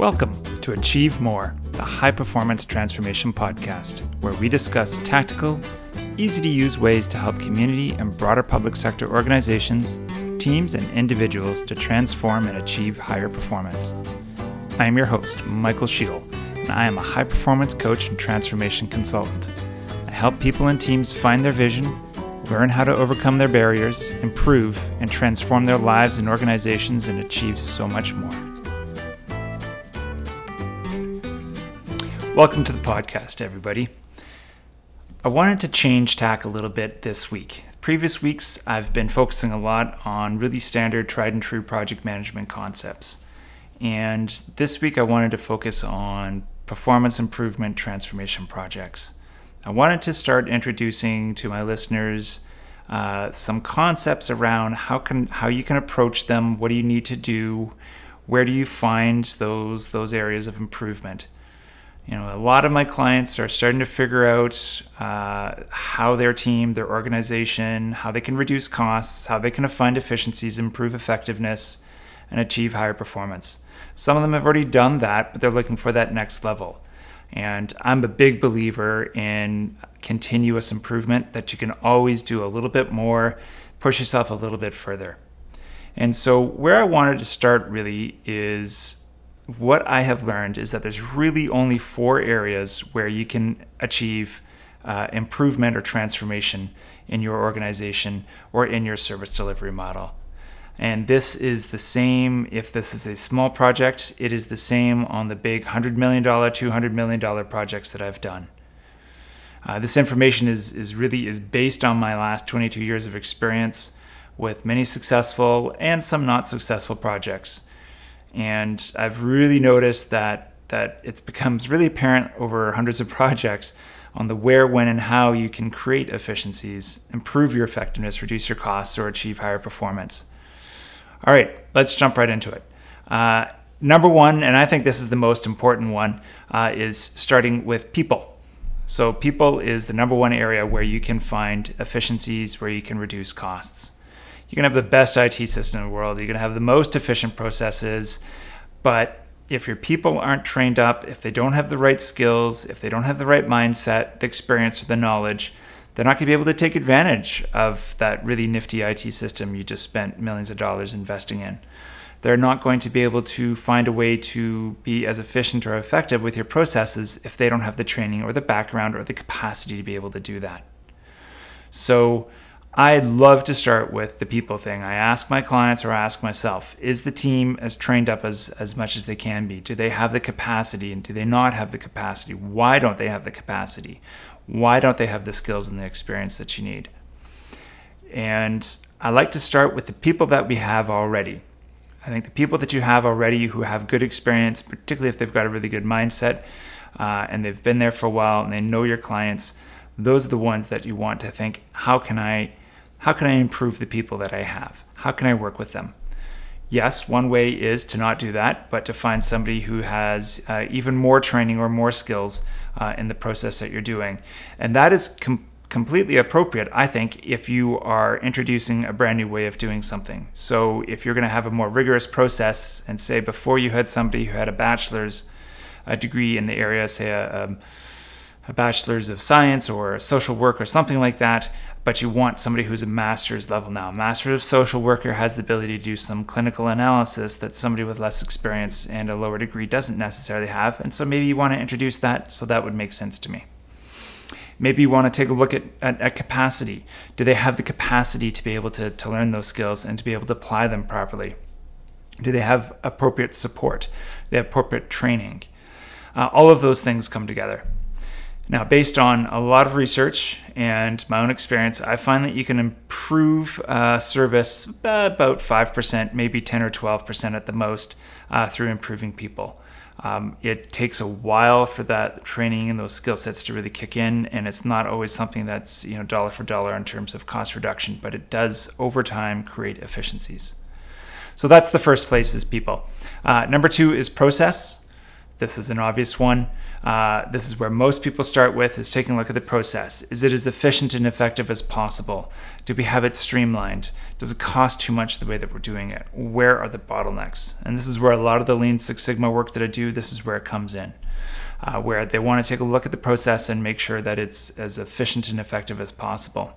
Welcome to Achieve More, the high performance transformation podcast, where we discuss tactical, easy to use ways to help community and broader public sector organizations, teams, and individuals to transform and achieve higher performance. I am your host, Michael Sheil, and I am a high performance coach and transformation consultant. I help people and teams find their vision, learn how to overcome their barriers, improve, and transform their lives and organizations and achieve so much more. Welcome to the podcast, everybody. I wanted to change tack a little bit this week. Previous weeks, I've been focusing a lot on really standard, tried and true project management concepts. And this week, I wanted to focus on performance improvement transformation projects. I wanted to start introducing to my listeners uh, some concepts around how can how you can approach them. What do you need to do? Where do you find those those areas of improvement? You know, a lot of my clients are starting to figure out uh, how their team, their organization, how they can reduce costs, how they can find efficiencies, improve effectiveness, and achieve higher performance. Some of them have already done that, but they're looking for that next level. And I'm a big believer in continuous improvement, that you can always do a little bit more, push yourself a little bit further. And so, where I wanted to start really is what I have learned is that there's really only four areas where you can achieve uh, improvement or transformation in your organization or in your service delivery model. And this is the same if this is a small project, it is the same on the big $100 million, $200 million projects that I've done. Uh, this information is, is really is based on my last 22 years of experience with many successful and some not successful projects and I've really noticed that that it becomes really apparent over hundreds of projects on the where, when, and how you can create efficiencies, improve your effectiveness, reduce your costs, or achieve higher performance. All right, let's jump right into it. Uh, number one, and I think this is the most important one, uh, is starting with people. So, people is the number one area where you can find efficiencies, where you can reduce costs you can have the best IT system in the world, you're going to have the most efficient processes, but if your people aren't trained up, if they don't have the right skills, if they don't have the right mindset, the experience, or the knowledge, they're not going to be able to take advantage of that really nifty IT system you just spent millions of dollars investing in. They're not going to be able to find a way to be as efficient or effective with your processes if they don't have the training or the background or the capacity to be able to do that. So, I love to start with the people thing. I ask my clients or I ask myself, is the team as trained up as, as much as they can be? Do they have the capacity and do they not have the capacity? Why don't they have the capacity? Why don't they have the skills and the experience that you need? And I like to start with the people that we have already. I think the people that you have already who have good experience, particularly if they've got a really good mindset uh, and they've been there for a while and they know your clients, those are the ones that you want to think, how can I how can I improve the people that I have? How can I work with them? Yes, one way is to not do that, but to find somebody who has uh, even more training or more skills uh, in the process that you're doing. And that is com- completely appropriate, I think, if you are introducing a brand new way of doing something. So if you're going to have a more rigorous process, and say before you had somebody who had a bachelor's a degree in the area, say a, a, a bachelor's of science or social work or something like that, but you want somebody who's a master's level now. A Master of social worker has the ability to do some clinical analysis that somebody with less experience and a lower degree doesn't necessarily have. And so maybe you want to introduce that, so that would make sense to me. Maybe you want to take a look at, at, at capacity. Do they have the capacity to be able to, to learn those skills and to be able to apply them properly? Do they have appropriate support? Do they have appropriate training? Uh, all of those things come together. Now, based on a lot of research and my own experience, I find that you can improve uh, service about 5%, maybe 10 or 12% at the most uh, through improving people. Um, it takes a while for that training and those skill sets to really kick in, and it's not always something that's you know dollar for dollar in terms of cost reduction, but it does over time create efficiencies. So that's the first place is people. Uh, number two is process. This is an obvious one. Uh, this is where most people start with is taking a look at the process. Is it as efficient and effective as possible? Do we have it streamlined? Does it cost too much the way that we're doing it? Where are the bottlenecks? And this is where a lot of the Lean Six Sigma work that I do, this is where it comes in. Uh, where they want to take a look at the process and make sure that it's as efficient and effective as possible.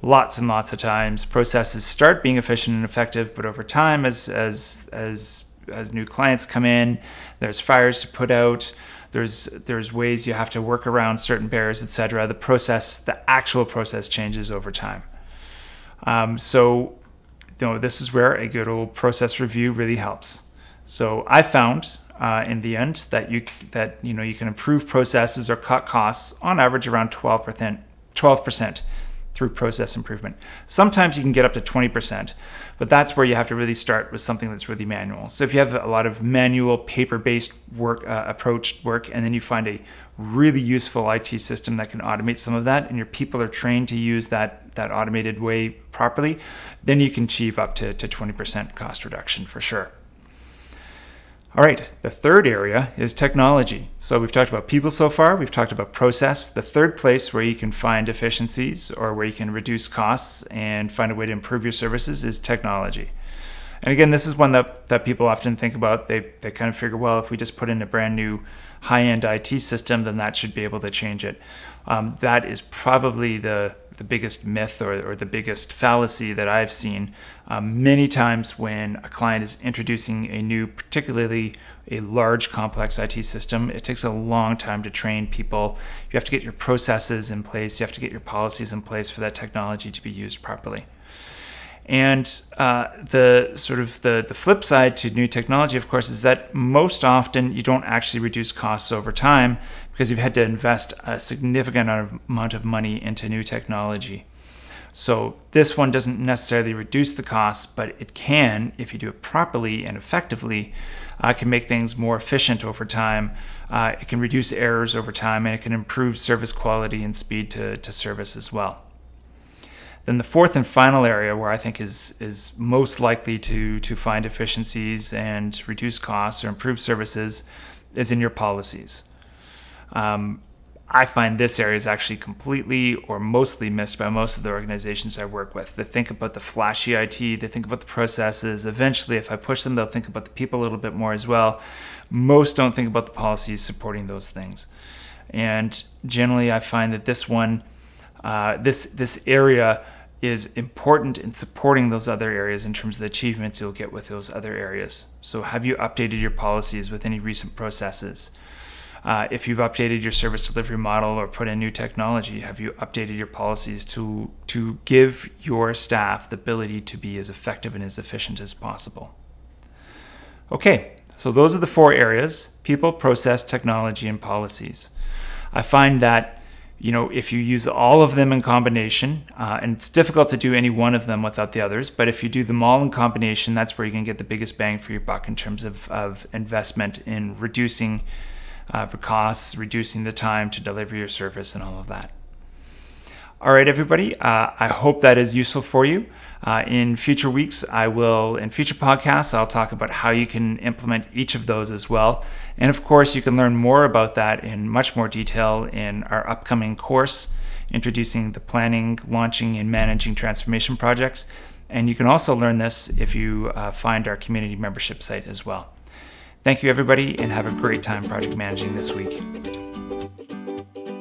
Lots and lots of times, processes start being efficient and effective, but over time, as as as as new clients come in, there's fires to put out. There's there's ways you have to work around certain barriers, etc. The process, the actual process, changes over time. Um, so, you know, this is where a good old process review really helps. So I found uh, in the end that you that you know you can improve processes or cut costs on average around 12 percent 12 percent through process improvement. Sometimes you can get up to 20%, but that's where you have to really start with something that's really manual. So if you have a lot of manual paper-based work uh, approach work and then you find a really useful IT system that can automate some of that and your people are trained to use that that automated way properly, then you can achieve up to, to 20% cost reduction for sure. All right, the third area is technology. So we've talked about people so far, we've talked about process. The third place where you can find efficiencies or where you can reduce costs and find a way to improve your services is technology. And again, this is one that, that people often think about. They, they kind of figure, well, if we just put in a brand new high end IT system, then that should be able to change it. Um, that is probably the, the biggest myth or, or the biggest fallacy that I've seen um, many times when a client is introducing a new, particularly a large complex IT system, it takes a long time to train people. You have to get your processes in place, you have to get your policies in place for that technology to be used properly. And uh, the sort of the, the flip side to new technology, of course, is that most often you don't actually reduce costs over time because you've had to invest a significant amount of money into new technology. So this one doesn't necessarily reduce the costs, but it can, if you do it properly and effectively, uh, can make things more efficient over time. Uh, it can reduce errors over time, and it can improve service quality and speed to, to service as well. Then the fourth and final area where I think is is most likely to to find efficiencies and reduce costs or improve services is in your policies. Um, I find this area is actually completely or mostly missed by most of the organizations I work with. They think about the flashy IT, they think about the processes. Eventually, if I push them, they'll think about the people a little bit more as well. Most don't think about the policies supporting those things. And generally, I find that this one, uh, this this area is important in supporting those other areas in terms of the achievements you'll get with those other areas. So, have you updated your policies with any recent processes? Uh, if you've updated your service delivery model or put in new technology, have you updated your policies to to give your staff the ability to be as effective and as efficient as possible? Okay, so those are the four areas: people, process, technology, and policies. I find that you know, if you use all of them in combination, uh, and it's difficult to do any one of them without the others, but if you do them all in combination, that's where you can get the biggest bang for your buck in terms of, of investment in reducing uh, costs, reducing the time to deliver your service, and all of that. All right, everybody, uh, I hope that is useful for you. Uh, in future weeks, I will, in future podcasts, I'll talk about how you can implement each of those as well. And of course, you can learn more about that in much more detail in our upcoming course, introducing the planning, launching, and managing transformation projects. And you can also learn this if you uh, find our community membership site as well. Thank you, everybody, and have a great time project managing this week.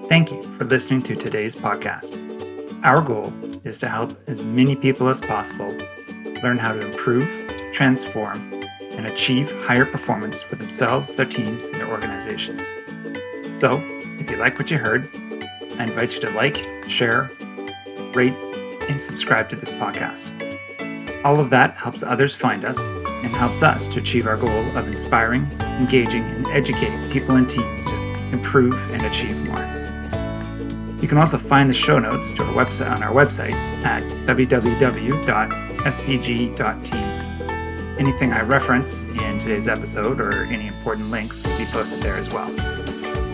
Thank you for listening to today's podcast. Our goal is to help as many people as possible learn how to improve, transform, and achieve higher performance for themselves, their teams, and their organizations. So, if you like what you heard, I invite you to like, share, rate, and subscribe to this podcast. All of that helps others find us and helps us to achieve our goal of inspiring, engaging, and educating people and teams to improve and achieve more. You can also find the show notes to our website on our website at www.scg.team. Anything I reference in today's episode or any important links will be posted there as well.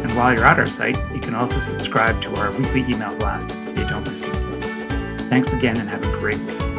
And while you're at our site, you can also subscribe to our weekly email blast so you don't miss it. Thanks again and have a great week.